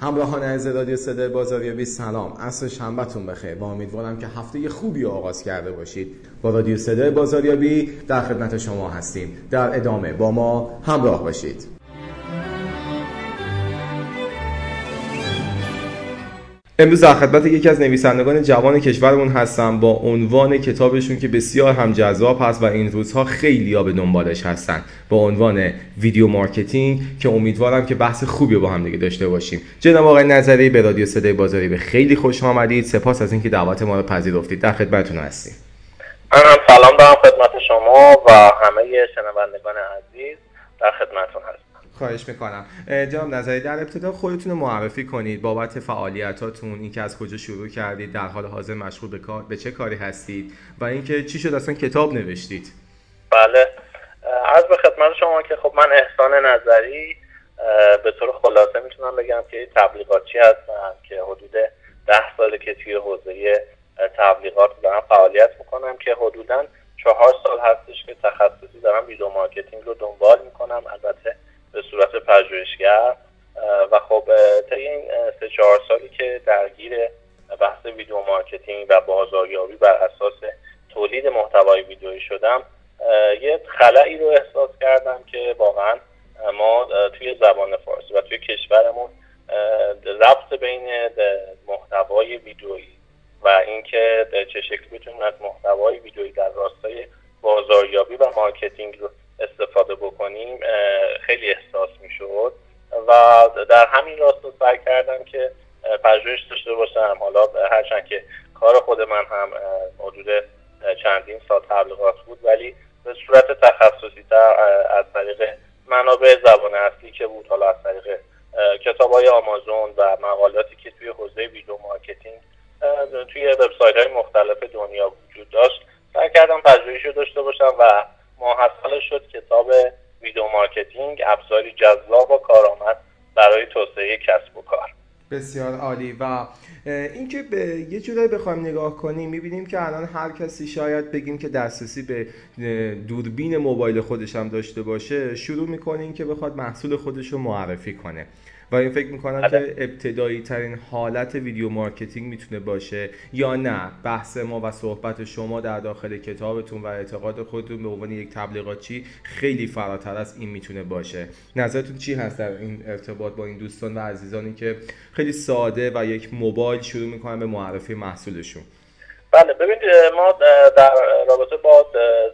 همراهان از رادیو صدای بازاریابی سلام. عصر شنبهتون بخیر. با امیدوارم که هفته خوبی آغاز کرده باشید. با رادیو صدای بازاریابی در خدمت شما هستیم. در ادامه با ما همراه باشید. امروز در خدمت یکی از نویسندگان جوان کشورمون هستم با عنوان کتابشون که بسیار هم جذاب هست و این روزها خیلی ها به دنبالش هستن. با عنوان ویدیو marketing که امیدوارم که بحث خوبی با هم دیگه داشته باشیم. جناب آقای نظری به رادیو صدای بازاری به خیلی خوش آمدید. سپاس از اینکه دعوت ما رو پذیرفتید. در خدمتتون هستیم. سلام دارم خدمت شما و همه شنوندگان عزیز. در خدمتتون هستم. خواهش می‌کنم. جناب نظری در ابتدا خودتون رو معرفی کنید بابت فعالیتاتون اینکه از کجا شروع کردید در حال حاضر مشغول به کار به چه کاری هستید و اینکه چی شد اصلا کتاب نوشتید؟ بله. از به خدمت شما که خب من احسان نظری به طور خلاصه می‌تونم بگم که تبلیغاتچی هستم که حدود ده ساله که توی حوزه تبلیغات دارم فعالیت می‌کنم که حدودا چهار سال هستش که تخصصی دارم ویدیو marketing رو دنبال می‌کنم. البته به صورت پژوهشگر و خب طی این سه چهار سالی که درگیر بحث ویدیو marketing و بازاریابی بر اساس تولید محتوای ویدیویی شدم یه خلایی رو احساس کردم که واقعا ما توی زبان فارسی و توی کشورمون ربط بین محتوای ویدیویی و اینکه چه شکلی بتونیم از محتوای ویدیویی در راستای بازاریابی و marketing رو استفاده بکنیم خیلی احساس می‌شد و در همین راستا سعی کردم که پژوهش داشته باشم. حالا هرچند که کار خود من هم حدود چندین سال تبلیغات بود ولی به صورت تخصصی تر از طریق منابع زبان اصلی که بود حالا از طریق کتاب های آمازون و مقالاتی که توی حوزه ویدیو marketing توی وبسایت های مختلف دنیا وجود داشت سعی کردم پژوهش رو داشته باشم و ماحصل شد کتاب ویدیو marketing ابزاری جذاب و کارآمد برای توسعه کسب و کار. بسیار عالی. و اینکه به یه جورایی بخوایم نگاه کنیم می‌بینیم که الان هر کسی شاید بگیم که دسترسی به دوربین موبایل خودش هم داشته باشه شروع می‌کنه که بخواد محصول خودش رو معرفی کنه. و این فکر می‌کنم که ابتدایی ترین حالت ویدیو marketing می‌تونه باشه یا نه. بحث ما و صحبت شما در داخل کتابتون و اعتقاد خودتون به عنوان یک تبلیغاتچی خیلی فراتر از این می‌تونه باشه. نظرتون چی هست در این ارتباط با این دوستان و عزیزانی که خیلی ساده و یک موبایل شروع می‌کنن به معرفی محصولشون؟ بله ببینید ما در رابطه با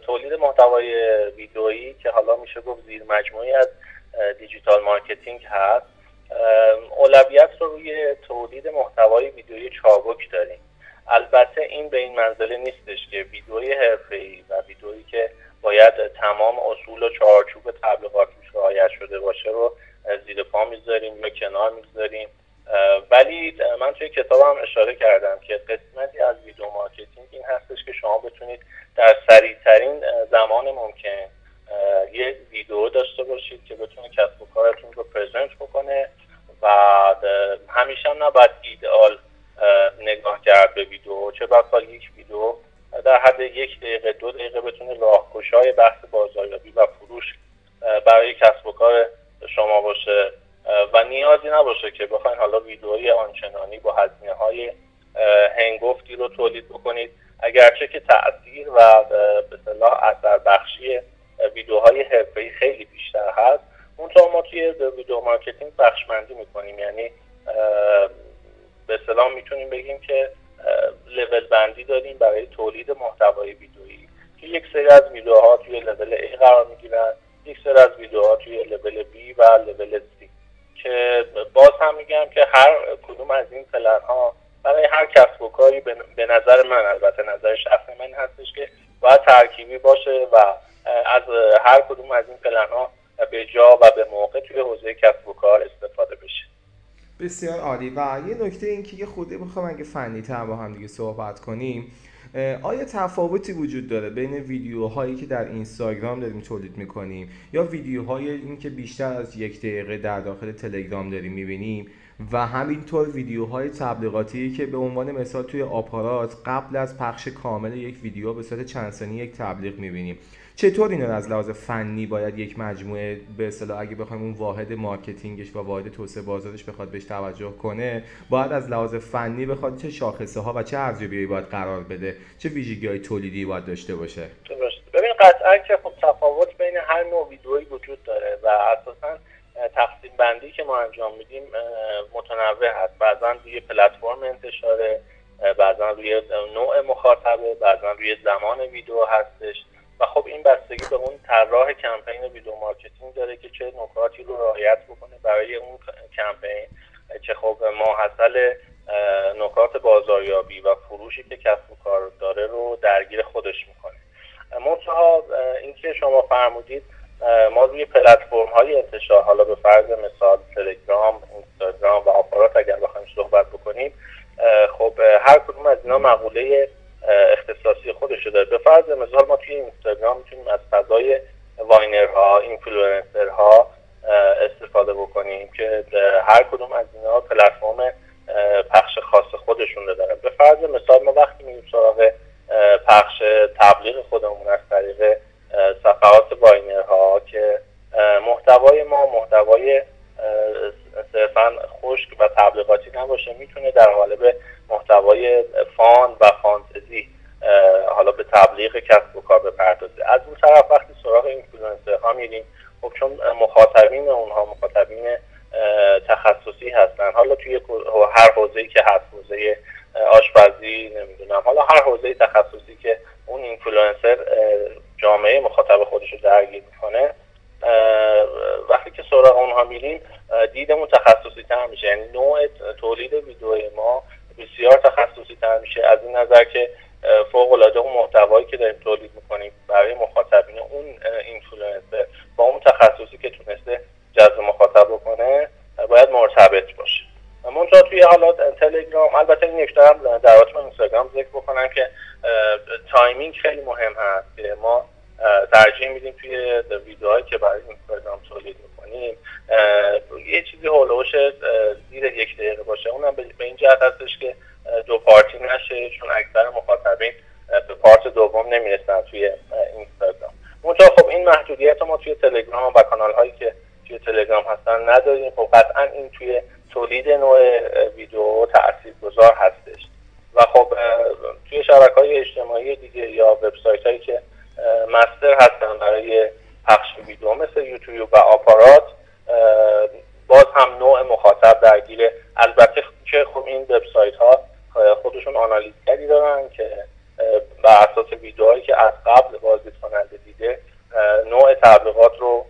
تولید محتوای ویدئویی که حالا میشه گفت زیر مجموعه‌ای از digital marketing هست. اولویت رو روی تولید محتوای ویدیویی چابک داریم. البته این به این منزله نیستش که ویدیوی حرفه‌ای و ویدیویی که باید تمام اصول و چارچوب تبلیغات روش رعایت شده باشه رو زیر پا می‌ذاریم یا کنار می‌ذاریم. ولی من توی کتابم اشاره کردم که قسمتی از ویدیو marketing این هستش که شما بتونید در سریعترین زمان ممکن یه ویدیو داشته باشید که بتونه کسب و کارتون رو present بکنه و همیشه هم نباید ایدئال نگاه کرد به ویدیو. چه بسا یک ویدیو در حد یک دقیقه دو دقیقه بتونه راهگشای بحث بازاریابی و فروش برای کسب و کار شما باشه. و نیازی نباشه که بخواین حالا ویدئوی آنچنانی با هزینه های هنگفتی رو تولید بکنید. اگرچه که تاثیر و به اثر بخشی ویدیوهای حرفه‌ای خیلی بیشتر هست. اونطور ما توی ویدیو marketing بخش‌بندی می‌کنیم. یعنی به سلام می‌تونیم بگیم که لول بندی داریم برای تولید محتوای ویدیویی که یک سری از ویدیوها توی لول A قرار می‌گیرن یک سری از ویدیوها توی لول B و لول C. که باز هم میگم که هر کدوم از این ها برای هر کسب و کاری به نظر من البته نظر شخص من هستش که باید ترکیبی باشه و از هر کدوم از این پلن ها به جا و به موقع توی حوزه کسب و کار استفاده بشه. بسیار عالی. و یه نکته این که خوده بخوام اگه فنی تر با هم دیگه صحبت کنیم آیا تفاوتی وجود داره بین ویدیوهایی که در اینستاگرام داریم تولید می‌کنیم یا ویدیوهای این که بیشتر از یک دقیقه در داخل تلگرام داریم می‌بینیم و همینطور ویدیوهای تبلیغاتی که به عنوان مثال توی آپارات قبل از پخش کامل یک ویدیو به صورت چند ثانیه یک تبلیغ می‌بینیم؟ چطور اینا از لحاظ فنی باید یک مجموعه به اصطلاح اگه بخوایم اون واحد marketing ش و واحد توسعه بازارش بخواد بهش توجه کنه باید از لحاظ فنی بخواد چه شاخصه ها و چه ارزیابی باید قرار بده چه ویژگی های تولیدی باید داشته باشه؟ ببین قطعا که خب تفاوت بین هر نوع ویدئویی وجود داره و اساسا تقسیم بندی که ما انجام میدیم متنوع هست. بعضا روی پلتفرم انتشاره بعضا روی نوع مخاطبه بعضا روی زمان ویدیو هستش. خب این بستگی به اون طراح کمپین ویدیو marketing داره که چه نکاتی رو رعایت بکنه برای اون کمپین که خب ماحصل نکات بازاریابی و فروشی که کسب و کار داره رو درگیر خودش می‌کنه. منتها اینکه شما فرمودید ما روی پلتفرم های انتشار حالا به فرض مثال تلگرام اینستاگرام و آپارات اگر بخوایم صحبت بکنیم خب هر کدوم از اینا مقوله اختصاصی داره به فرض مثال ما توی اینستاگرام می‌تونیم از فضای Viner ها اینفلوئنسرها استفاده بکنیم که هر کدوم از اینا پلتفرم پخش خاص خودشون رو دارن به فرض مثال ما وقتی میریم سراغ پخش تبلیغ خودمون از طریق صفحات واینرها که محتوای ما محتوای صرفا خشک و تبلیغاتی نباشه می‌تونه در قالب محتوای fun و فانتزی حالا به تبلیغ کسب و کار بپردازه از اون طرف وقتی سراغ ها میریم خب چون مخاطبین اونها مخاطبین تخصصی هستن حالا توی هر حوزه‌ای که هست حوزه آشپزی نمی‌دونم حالا هر حوزه تخصصی که اون اینفلوئنسر جامعه مخاطب خودش رو درگیر می‌کنه. وقتی که سراغ اونها میریم دیدمون تخصصی تر میشه. یعنی نوع تولید ویدیو ما بسیار تخصصی تر میشه. از این نظر که فوق العاده اون محتوایی که داریم تولید می‌کنیم برای مخاطبین اون اینفلوئنسر با اون تخصصی که تونسته جذب مخاطب بکنه باید مرتبط باشه. منتها توی حالات تلگرام البته این نکته هم در اینستاگرام ذکر بکنم که timing خیلی مهم هست که ما ترجیح میدیم توی ویدیوهایی که برای اینستاگرام تولید می‌کنیم. یه چیزی هولوش زیر یک دقیقه باشه. اونم به این جهت هستش که دو پارتی نشه چون اکثر مخاطبین به پارت دوم نمی‌رسن توی اینستاگرام. منتها خب این محدودیت ما توی تلگرام و کانال هایی که توی تلگرام هستن نداریم. خب قطعا این توی تولید نوع ویدیو تأثیر گذار هستش و خب توی شبکه های اجتماعی دیگه یا وبسایت هایی که مستر هستن برای پخش ویدیو مثل یوتیوب و آپارات باز هم نوع مخاطب درگیره البته که خب این وبسایت ها خودشون آنالیزگری دارن که بر اساس ویدیوهایی که از قبل بازدید کننده دیده نوع تبلیغات رو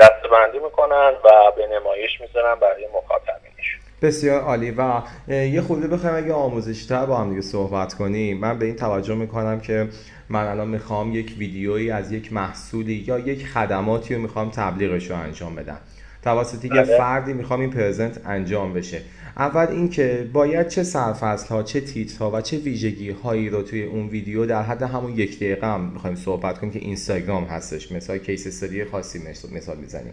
دستبندی می‌کنن و به نمایش می‌ذارن برای مخاطبینش بسیار عالی. و یه خورده بخوایم اگه آموزشی تر با هم دیگه صحبت کنیم من به این توجه می‌کنم که من الان می‌خوام یک ویدیویی از یک محصولی یا یک خدماتی رو می‌خوام تبلیغش رو انجام بدم. توسط یه بله. فردی می‌خوام این پرزنت انجام بشه. اول اینکه باید چه سرفصل ها چه ها و چه ویژگی هایی رو توی اون ویدیو در حد همون یک دقیقه هم می‌خوایم صحبت کنیم که اینستاگرام هستش. مثال کیس استادی خاصی مثال می‌زنیم.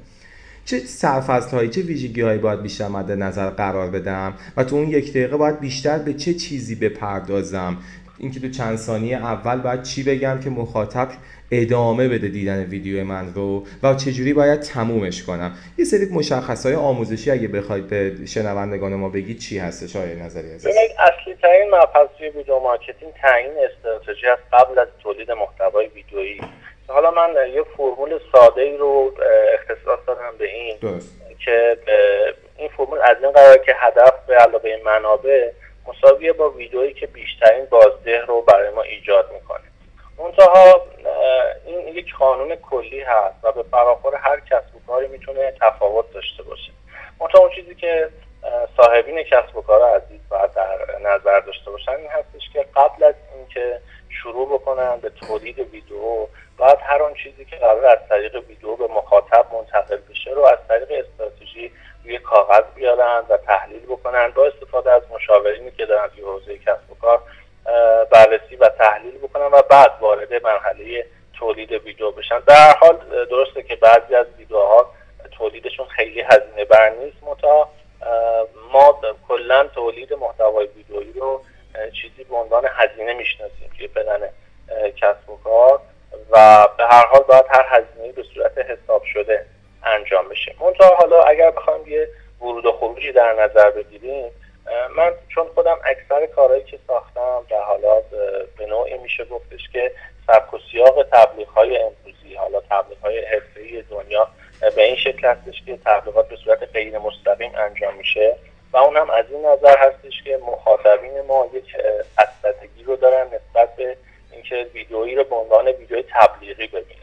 چه سرفصل هایی چه ویژگی هایی باید بیشتر مد نظر قرار بدم؟ و تو اون یک دقیقه باید بیشتر به چه چیزی بپردازم؟ اینکه تو چند ثانیه اول باید چی بگم که مخاطب ادامه بده دیدن ویدیو من رو و چجوری باید تمومش کنم؟ یه سری مشخصه های آموزشی اگه بخواید به شنوندگان ما بگید چی هستش؟ های نظری هست اصلی ترین مبحث توی video marketing تعیین استراتژی از قبل از تولید محتوای ویدیویی. حالا من یه فرمول ساده ای رو اختصاص دادم به این که این فرمول از این قرار که هدف به علاوه منابع مساویه با ویدئویی که بیشترین بازده رو برای ما ایجاد می‌کنه. منتها این یک قانون کلی هست و به فراخور هر کسب و کاری می‌تونه تفاوت داشته باشه. منتها اون چیزی که صاحبین کسب و کار عزیز باید در نظر داشته باشن این هستش که قبل از اینکه شروع بکنن به تولید ویدیو باید هر آن چیزی که قرار از طریق ویدیو به مخاطب منتقل بشه رو از طریق استراتژی روی کاغذ بیارن و تحلیل بکنن. با استفاده از مشاورینی که دارن توی حوزه کسب و کار بررسی و تحلیل بکنن و بعد وارد مرحله تولید ویدیو بشن. در حال درسته که بعضی از ویدیوها تولیدشون خیلی هزینه بر نیست. متا ما کلا تولید محتوای ویدئویی رو چیزی به عنوان هزینه می‌شناسیم توی پلن کسب و کار. و به هر حال باید هر هزینه به صورت حساب شده انجام بشه. منتها حالا اگر بخوایم یه ورود و خروجی در نظر بگیریم من چون خودم اکثر کارهایی که ساختم در حالات به نوعی میشه گفتش که سبک و سیاق تبلیغ های امروزی حالا تبلیغ های حرفه‌ای دنیا به این شکل هستش که تبلیغات به صورت غیر مستقیم انجام میشه. و اون هم از این نظر هستش که مخاطبین ما یک اسدگی رو دارن نسبت به اینکه ویدئویی رو به عنوان ویدئوی تبلیغی ببینن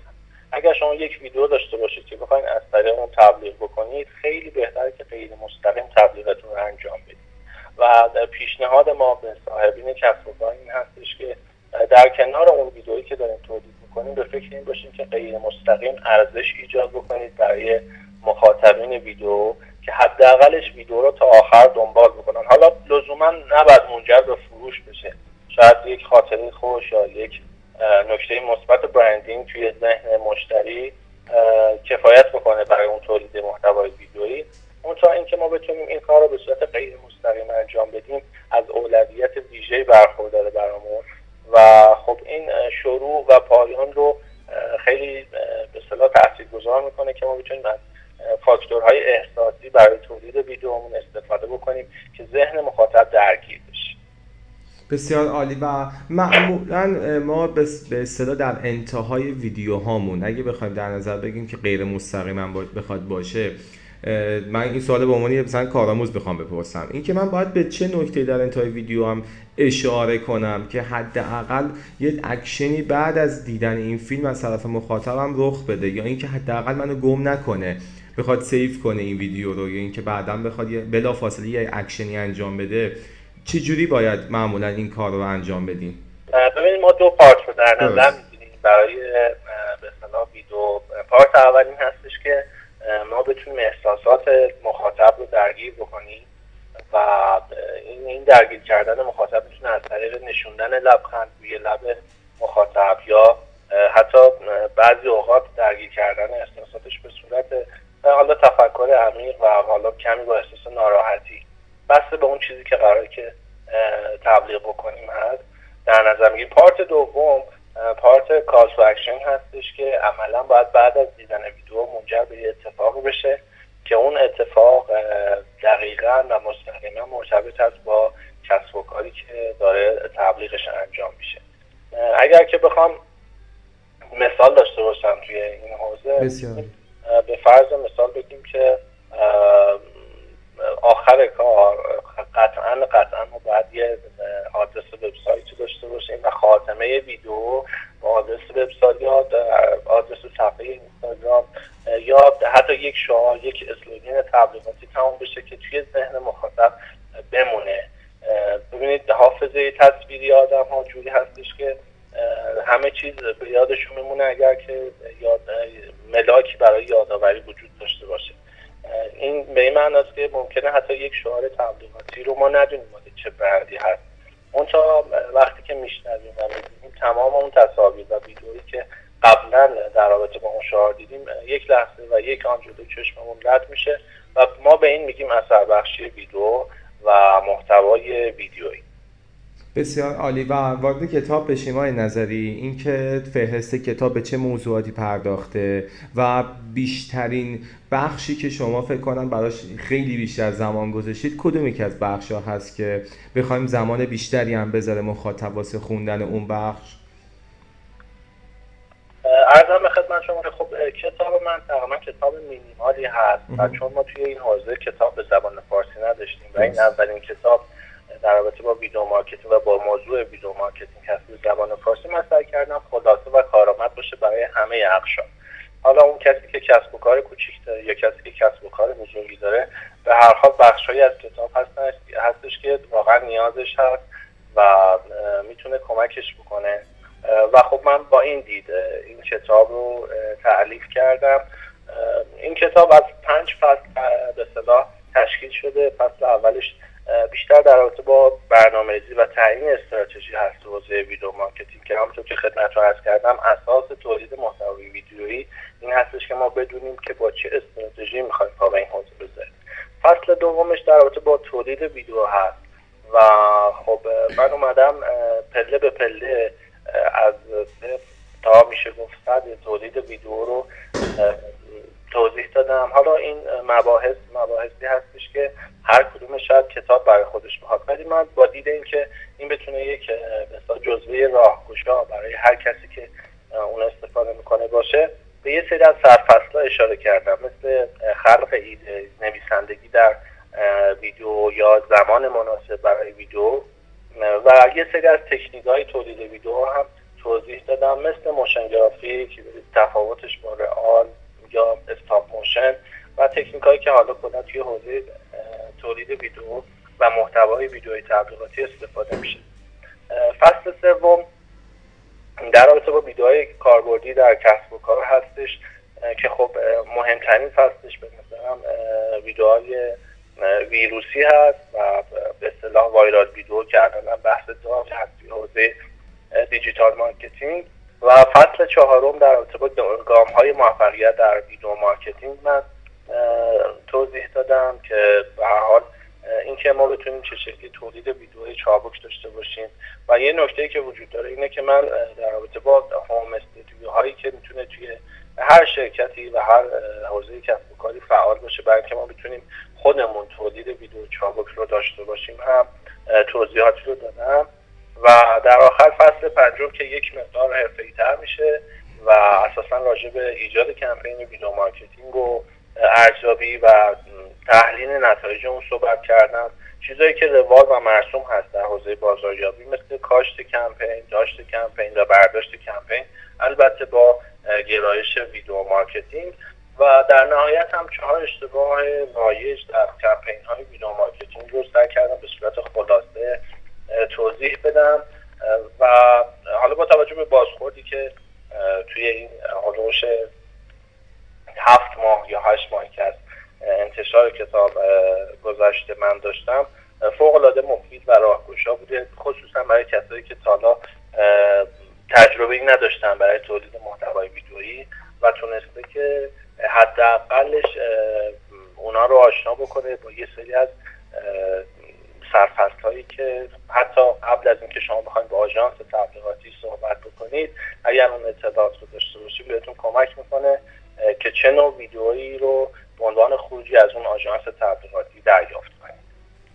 اگر شما یک ویدیو داشته باشید که بخواین از طریق اون تبلیغ بکنید خیلی بهتره که غیر مستقیم تبلیغتون رو انجام بدید. و پیشنهاد ما به صاحبین کسب و کار این هستش که در کنار اون ویدئویی که داریم تولید می‌کنیم به فکر این باشیم که غیر مستقیم ارزش ایجاد بکنید برای مخاطبین ویدیو که حداقلش ویدیو رو تا آخر دنبال بکنن. حالا لزوما نباید منجر به فروش بشه. شاید یک خاطره خوش یا یک نکته مثبت برندینگ توی ذهن مشتری کفایت بکنه برای اون تولید محتوای ویدئویی. تا اینکه ما بتونیم این کار رو به صورت غیر مستقیم انجام بدیم از اولویت ویژه برخورداره برامون. و خب این شروع و پایان رو خیلی به صلاح گذار می‌کنه که ما بتونیم از فاکتورهای احساسی برای تولید ویدیومون استفاده بکنیم که ذهن مخاطب درگیر بشه. بسیار عالی و معمولا ما به اصطلاح در انتهای ویدیو هامون اگه بخوایم در نظر بگیم که غیر مستقیما بخواد باشه من این سوال به عنوان مثلا کارآموز بخوام بپرسم. اینکه من باید به چه نکته در انتهای ویدیو هم اشاره کنم که حداقل یه اکشنی بعد از دیدن این فیلم از طرف مخاطبم رخ بده یا اینکه حداقل منو گم نکنه بخواد save کنه این ویدیو رو یا اینکه بعدا بخواد بلا فاصله یه اکشنی انجام بده. چه جوری باید معمولا این کار رو انجام بدیم؟ ببینید ما دو پارت رو در نظر می‌گیریم. برای به ویدیو پارت اول این هستش که ما بتونیم احساسات مخاطب رو درگیر بکنیم و این درگیر کردن مخاطب می‌تونه از طریق نشوندن لبخند روی لب مخاطب یا حتی بعضی اوقات درگیر کردن احساساتش به صورت حالا تفکر عمیق و حالا کمی با احساس ناراحتی. بسته به اون چیزی که قراره که تبلیغ بکنیم هست. در نظر میگیم part دوم part call to action هستش که عملا باید بعد از دیدن ویدیو منجر به یه اتفاقی بشه که اون اتفاق دقیقا و مستقیما مرتبط است با کسب و کاری که داره تبلیغش انجام میشه. اگر که بخوام مثال داشته باشم توی این حوزه به فرض مثال بگیم که آخر کار قطعا قطعا ما باید یه آدرس وبسایتی داشته باشیم و خاتمه ویدیو با آدرس وبسایت یا آدرس صفحه اینستاگرام یا حتی یک شعار یک اسلوگن تبلیغاتی تمام بشه که توی ذهن مخاطب بمونه. ببینید حافظه تصویری آدم ها جوری هستش که همه چیز به یادشون میمونه اگر که یاد ملاکی برای یادآوری وجود داشته باشه. این به این معنی است که ممکنه حتی یک شعار تبلیغاتی رو ما ندونیم چه برندی هست. اون وقتی که میشنویم و می‌بینیم تمام اون تصاویر و ویدئویی که قبلا در رابطه با اون شعار دیدیم یک لحظه و یک آن جلو چشممون رد میشه و ما به این میگیم اثر بخشی ویدیو و محتوای ویدیویی بسیار عالی و وارد کتاب بشیم های نظری. اینکه فهرست کتاب به چه موضوعاتی پرداخته و بیشترین بخشی که شما فکر کنم براش خیلی بیشتر زمان گذاشتید کدوم یکی از بخش ها هست که بخوایم زمان بیشتری هم بذاره مخاطب واسه خوندن اون بخش؟ ارزم به خدمت شما خب کتاب من تقریبا کتاب مینیمالی هست و چون ما توی این حوزه کتاب به زبان فارسی نداشتیم و این اولین کتاب در رابطه با video marketing و با موضوع video marketing هست. زبان فارسی سعی کردم خلاصه و کارآمد باشه برای همه اقشار حالا اون کسی که کسب و کار کوچیک داره یا کسی که کسب و کار بزرگی داره به هر حال بخشهایی از کتاب هستش هستش که واقعا نیازش هست و می‌تونه کمکش بکنه. و خب من با این دید این کتاب رو تألیف کردم. این کتاب از پنج فصل به اصطلاح تشکیل شده. فصل اولش بیشتر در رابطه با برنامه‌ریزی و تعیین استراتژی هست حوزه video marketing که همونطور که خدمتتون عرض کردم اساس تولید محتوای ویدیویی این هستش که ما بدونیم که با چه استراتژی می‌خوایم پا به این حوزه بذاریم. فصل دومش در رابطه با تولید ویدیو هست و خب من اومدم پله به پله از تا میشه گفت تولید ویدیو رو توضیح دادم. حالا این مباحث مباحثی هستش که هر کدوم شاید کتاب برای خودش بخواد ولی من با دید اینکه این بتونه یک مثلا جزوه راهگشا برای هر کسی که اون استفاده می‌کنه باشه به یه سری از سرفصل اشاره کردم. مثل خلق ایده نویسندگی در ویدیو یا زمان مناسب برای ویدیو. و یه سری از تکنیک های تولید ویدیو هم توضیح دادم. مثل motion graphic تفاوتش با real. یا stop motion و تکنیک هایی که حالا کلا توی حوزه تولید ویدیو و محتوای ویدیوی تبلیغاتی استفاده میشه. فصل سوم در رابطه با ویدیوهای کاربردی در کسب و کار هستش که خب مهمترین فصلش به نظرم ویدیوهای ویروسی هست و به اصطلاح viral video کردن بحث داغ هست توی حوزه digital marketing. و فصل چهارم در رابطه با گام های موفقیت در video marketing من توضیح دادم که به هر حال اینکه ما بتونیم چه شکلی تولید ویدیوهای چابک داشته باشیم و یه نکته که وجود داره اینه که من در رابطه با home studio هایی که می‌تونه توی هر شرکتی و هر حوزه کسب و کاری فعال باشه برای اینکه ما بتونیم خودمون تولید ویدیو چابک رو داشته باشیم هم توضیحاتی رو دادم. و در آخر فصل پنجم که یک مقدار حرفه‌ای‌تر میشه و اساسا راجع به ایجاد کمپین video marketing و ارزیابی و تحلیل نتایج اون صحبت کردم چیزایی که روال و مرسوم هست در حوزه بازاریابی مثل کاشت کمپین داشت کمپین و برداشت کمپین البته با گرایش video marketing. و در نهایت هم چهار اشتباه رایج در کمپین های video marketing رو سعی کردم به صورت خلاصه توضیح بدم و حالا با توجه به بازخوردی که توی این حول و حوش هفت ماه یا هشت ماهی که از انتشار کتاب گذشته من داشتم فوق العاده مفید و راهگشا بوده خصوصا برای کسایی که تا حالا تجربه ای نداشتن برای تولید محتوای ویدیویی و تونسته که حداقلش اونا رو آشنا بکنه با یه سری از سرفست هایی که حتی قبل از اینکه شما بخواید با آژانس تبلیغاتی صحبت بکنید اگر اون اطلاعات رو داشته باشید بهتون کمک می‌کنه که چه نوع ویدئویی رو به عنوان خروجی از اون آژانس تبلیغاتی دریافت کنید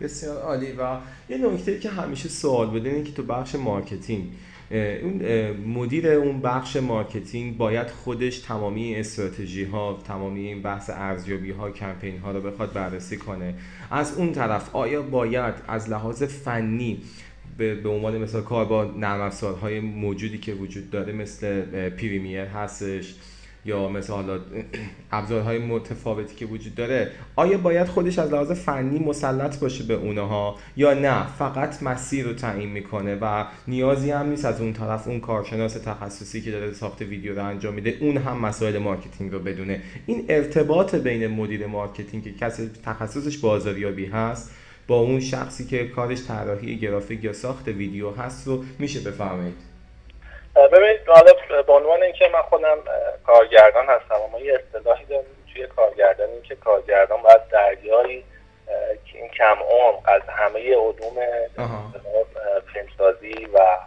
بسیار عالی و یه نکته که همیشه سوال بوده اینه که تو بخش marketing اون مدیر اون بخش marketing باید خودش تمامی استراتژی ها تمامی این بحث ارزیابی ها کمپین ها رو بخواد بررسی کنه. از اون طرف آیا باید از لحاظ فنی به عنوان مثلا کار با نرم افزارهای موجودی که وجود داره مثل Premiere هستش یا مثل حالا ابزارهای متفاوتی که وجود داره آیا باید خودش از لحاظ فنی مسلط باشه به اونها یا نه؟ فقط مسیر رو تعیین می‌کنه و نیازی هم نیست از اون طرف اون کارشناس تخصصی که داره ساخت ویدیو رو انجام میده اون هم مسائل marketing رو بدونه. این ارتباط بین مدیر marketing که کسی تخصصش بازاریابی هست با اون شخصی که کارش طراحی گرافیک یا ساخت ویدیو هست رو میشه بفرمایید. ببینید حالا به عنوان اینکه من خودم کارگردان هستم اما یه اصطلاحی داریم توی کارگردانی که کارگردان باید دریایی این کم عمق از همه علوم فیلمسازی و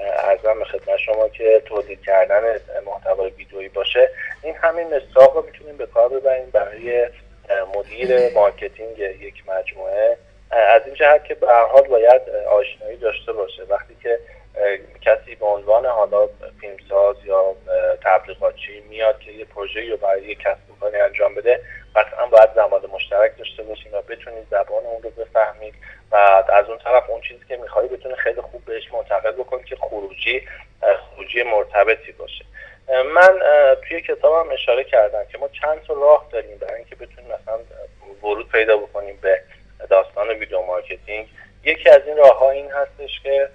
عرضم خدمت شما که تولید کردن محتوای ویدئویی باشه این همین مصداق رو می‌تونیم به کار ببریم برای مدیر marketing یک مجموعه. از این جهت که به هر حال باید آشنایی داشته باشه. وقتی که کسی به عنوان حالا فیلمساز یا تبلیغاتچی میاد که یه پروژه رو برای یه کسب و کاری انجام بده قطعا باید زبان مشترک داشته باشیم و بتونید زبان اون رو بفهمید و از اون طرف اون چیزی که میخوایی بتونه خیلی خوب بهش منتقل بکنید که خروجی خروجی مرتبطی باشه. من توی کتابم اشاره کردم که ما چند تا راه داریم برای اینکه بتونیم مثلا ورود پیدا بکنیم به داستان video marketing. یکی از این راه ها این هستش که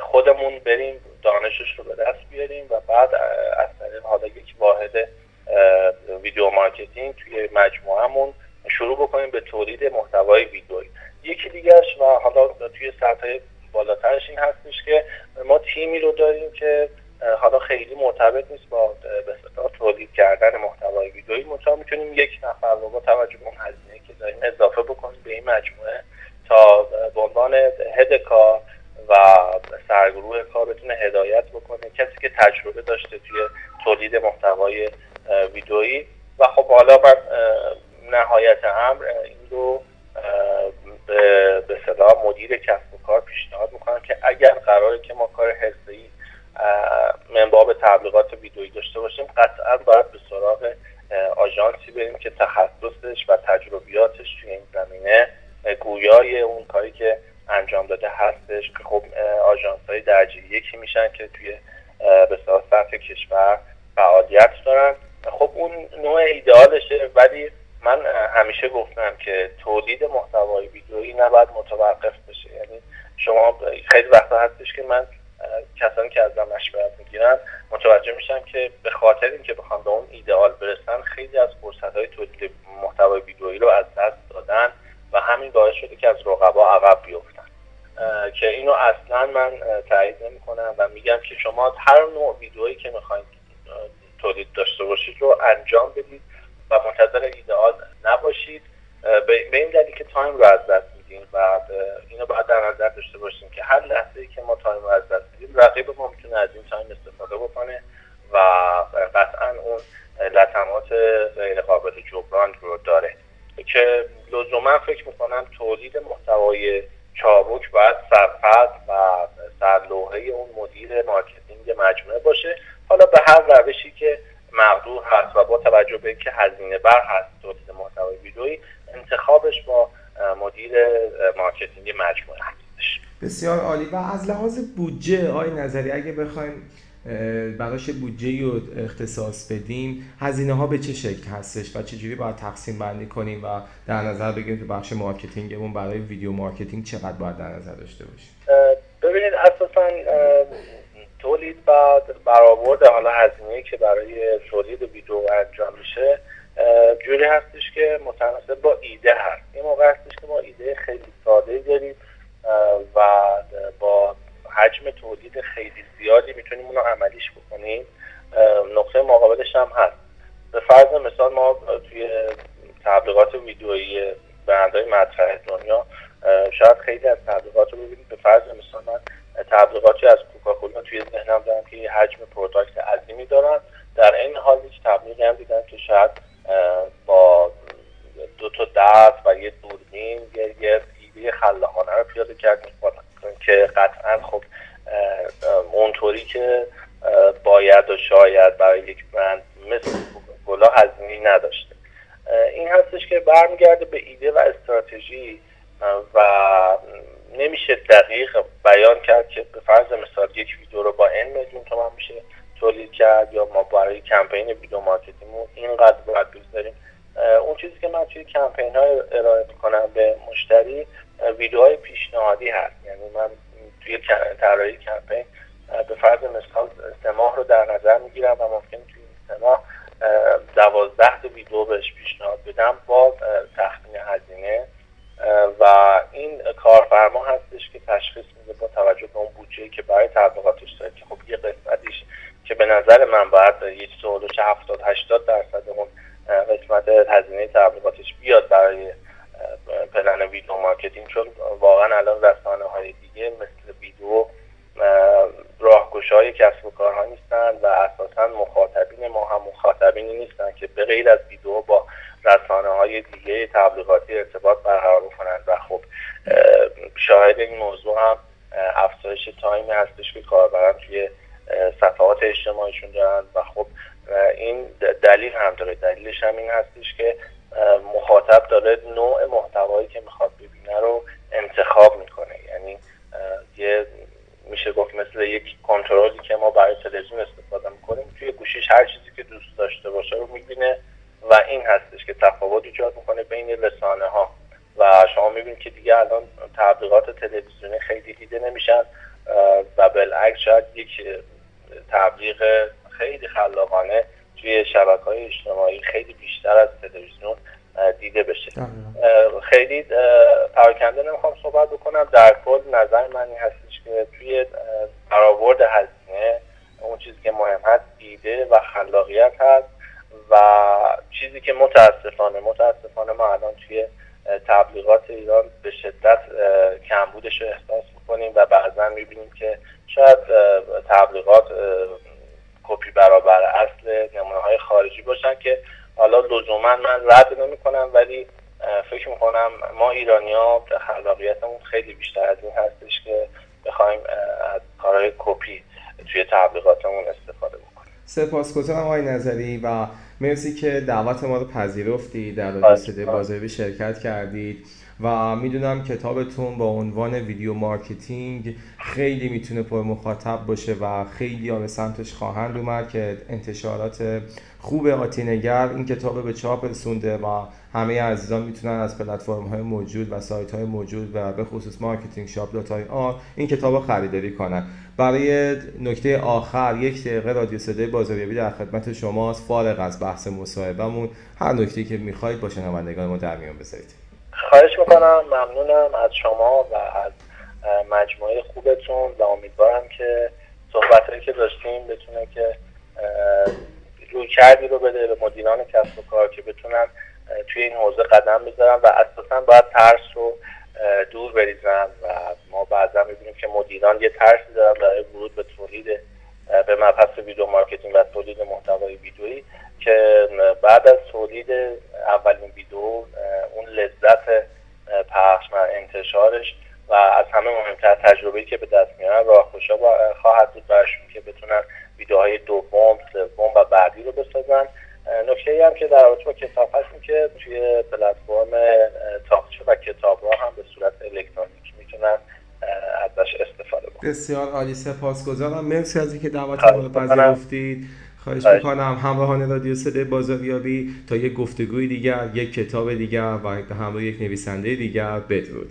خودمون بریم دانشش رو به دست بیاریم و بعد از طریق حالا یک واحد video marketing توی مجموعهمون شروع بکنیم به تولید محتوای ویدیویی. یکی دیگرش و حالا توی سطح بالاترش این هستش که ما تیمی رو داریم که حالا خیلی مرتبط نیست با به تولید کردن محتوای ویدیویی. منتها می‌تونیم یک نفر رو با توجه به اون هزینه که داریم اضافه بکنیم به این مجموعه تا به عنوان هد کار و سرگروه کار بتونه هدایت بکنه. کسی که تجربه داشته توی تولید محتوای ویدئویی. و خب حالا من نهایت امر این رو به صلاح مدیر کسب و کار پیشنهاد می‌کنم که اگر قراره که ما کار حرفه‌ای منباب تبلیغات ویدئویی داشته باشیم قطعا باید به سراغ آژانسی بریم که تخصصش و 7 üye این دلیل که time رو از دست میدیم و اینو باید در نظر داشته باشیم که هر لحظه ای که ما time رو از دست میدیم رقیب ما می‌تونه از این time استفاده بکنه و قطعا اون لطمات غیر قابل جبران رو داره. که لزوما فکر می‌کنم تولید محتوای چابک باید سرفت و سرلوحه اون مدیر marketing مجموعه باشه. حالا به هر روشی که مقدور هست و با توجه به اینکه هزینه بر هست تولید محتوای ویدئویی انتخابش با مدیر marketing مجموعه هستش بسیار عالی. و از لحاظ بودجه آقای نظری اگه بخوایم براش بودجه رو اختصاص بدیم هزینه ها به چه شکل هستش و چجوری باید تقسیم بندی کنیم و در نظر بگیریم که بخش marketing مون برای video marketing چقدر باید در نظر داشته باشیم؟ ببینید اساسا تولید و برآورد حالا هزینه که برای تولید ویدیو انجام میشه جوری هستش که متناسب با ایده هست. این موقع هستش که ما ایده خیلی ساده داریم و با حجم تولید خیلی زیادی می‌تونیم اونو عملیش بکنیم. نقطه مقابلش هم هست. به فرض مثال ما توی تبلیغات ویدیویی برندهای مطرح دنیا شاید خیلی از تبلیغات رو ببینید به فرض مثال من تبلیغاتی از کوکاکولا توی ذهنم دارم که حجم پروداکت عظیمی دارن. در این حال یک تبلیغی هم دیدم که شاید با دو تا دست و یه دوربین یه یه ایده خلاقانه رو پیاده کرد. که قطعا خب اونطوری که باید و شاید برای یک برند مثل کوکاکولا هزینه نداشته. این هستش که برمیگرده به ایده و استراتژی و نمیشه دقیق بیان کرد که به فرض مثال یک ویدیو رو با این میلیون تومن میشه. تولید کرد یا ما برای کمپین video marketing اینقدر باید بگذاریم اون چیزی که من توی کمپین های ارائه می‌کنم به مشتری ویدیوهای پیشنهادی هست. یعنی من توی طراحی کمپین به فرض مثال سه رو در نظر می‌گیرم و ممکن توی این سه ماه دوازده تا ویدیو بهش پیشنهاد بدم با تخمین هزینه. و این کارفرما هستش که تشخیص میده با توجه به اون بودجه که برای تبلیغاتش داره که خب یه قسمتیش که به نظر من باید یه چه چه 70 80 درصد اون قسمت هزینه تبلیغاتش بیاد برای plan video marketing. چون واقعا الان رسانه های دیگه مثل ویدیو راهگشای کسب و کارها نیستن و اساسا مخاطبین ما هم مخاطبینی نیستن که به غیر از ویدیو با رسانه های دیگه تبلیغاتی ارتباط برقرار بکنند و خب شاهد این موضوع هم افزایش تایمی هستش که کاربران توی صفحات اجتماعیشون دارن و خب این دلیل هم داره دلیلش هم این هستش که مخاطب داره نوع محتوایی که می‌خواد ببینه رو انتخاب می‌کنه یعنی یه میشه گفت مثل یک کنترلی که ما برای تلویزیون استفاده می‌کنیم توی گوشیش هر چیزی که دوست داشته باشه رو می‌بینه و این هستش که تفاوت ایجاد می‌کنه بین رسانه ها و شما می‌بینید که دیگه الان تبلیغات تلویزیونی خیلی دیده نمیشن و بالعکس شاید یک تبلیغ خیلی خلاقانه توی شبکه های اجتماعی خیلی بیشتر از تلویزیون دیده بشه. خیلی پراکنده نمی‌خوام صحبت بکنم. در کل نظر من این هستش که توی برآورد هزینه اون چیزی که مهم هست ایده و خلاقیت هست و چیزی که متاسفانه متاسفانه ما الان توی تبلیغات ایران به شدت کمبودش رو احساس می‌کنیم و بعضا می‌بینیم که شاید تبلیغات کپی برابر اصل نمونه های خارجی باشن که حالا لزوما من رد نمی کنم ولی فکر می‌کنم ما ایرانی ها خلاقیتمون خیلی بیشتر از این هستش که بخوایم از کارهای کپی توی تبلیغاتمون استفاده بکنیم. سپاسگزارم آقای نظری و مرسی که دعوت ما رو پذیرفتی در رادیو بازاریابی شرکت کردید. و می‌دونم کتابتون با عنوان video marketing خیلی می‌تونه پر مخاطب باشه و خیلی ها به سمتش خواهند اومد که انتشارات خوب آتی‌نگر این کتاب به چاپ رسونده و همه عزیزان می‌تونن از پلتفرم های موجود و سایت های موجود و به خصوص marketing shop dot ir این کتاب خریداری کنن. برای نکته آخر یک دقیقه رادیو صدای بازاریابی در خدمت شماست. فارغ از بحث مصاحبهمون هر نکته که می‌خواید با شنوندگان ما در میان بذارید. خواهش می‌کنم. ممنونم از شما و از مجموعه خوبتون و امیدوارم که صحبت که داشتیم بتونه که روی کردی رو بده به مدیران کسب و کار که بتونن توی این حوزه قدم بذارن و اساسا باید ترس رو دور بریزن و ما بعضا می‌بینیم که مدیران یه ترسی دارن برای ورود به تولید به مبحث video marketing و تولید محتوای ویدیویی که بعد از تولید اولین ویدیو اون لذت پخش و انتشارش و از همه مهمتر تجربه‌ای که به دست میارن راهگشا خواهد بود براشون که بتونن ویدیوهای دوم سوم و بعدی رو بسازن. نکته ای هم که در رابطه با کتاب هستیم که توی پلتفرم تاقچه و کتاب را هم به صورت الکترونیک می‌تونن ازش استفاده کنن بسیار عالی. سپاسگزارم. مرسی از اینکه دعوت ما رو پذیرفتید. خواهش می‌کنم همراهان رادیو صدای بازاریابی تا یک گفتگوی دیگر یک کتاب دیگر و همراه یک نویسنده دیگر. بدرود.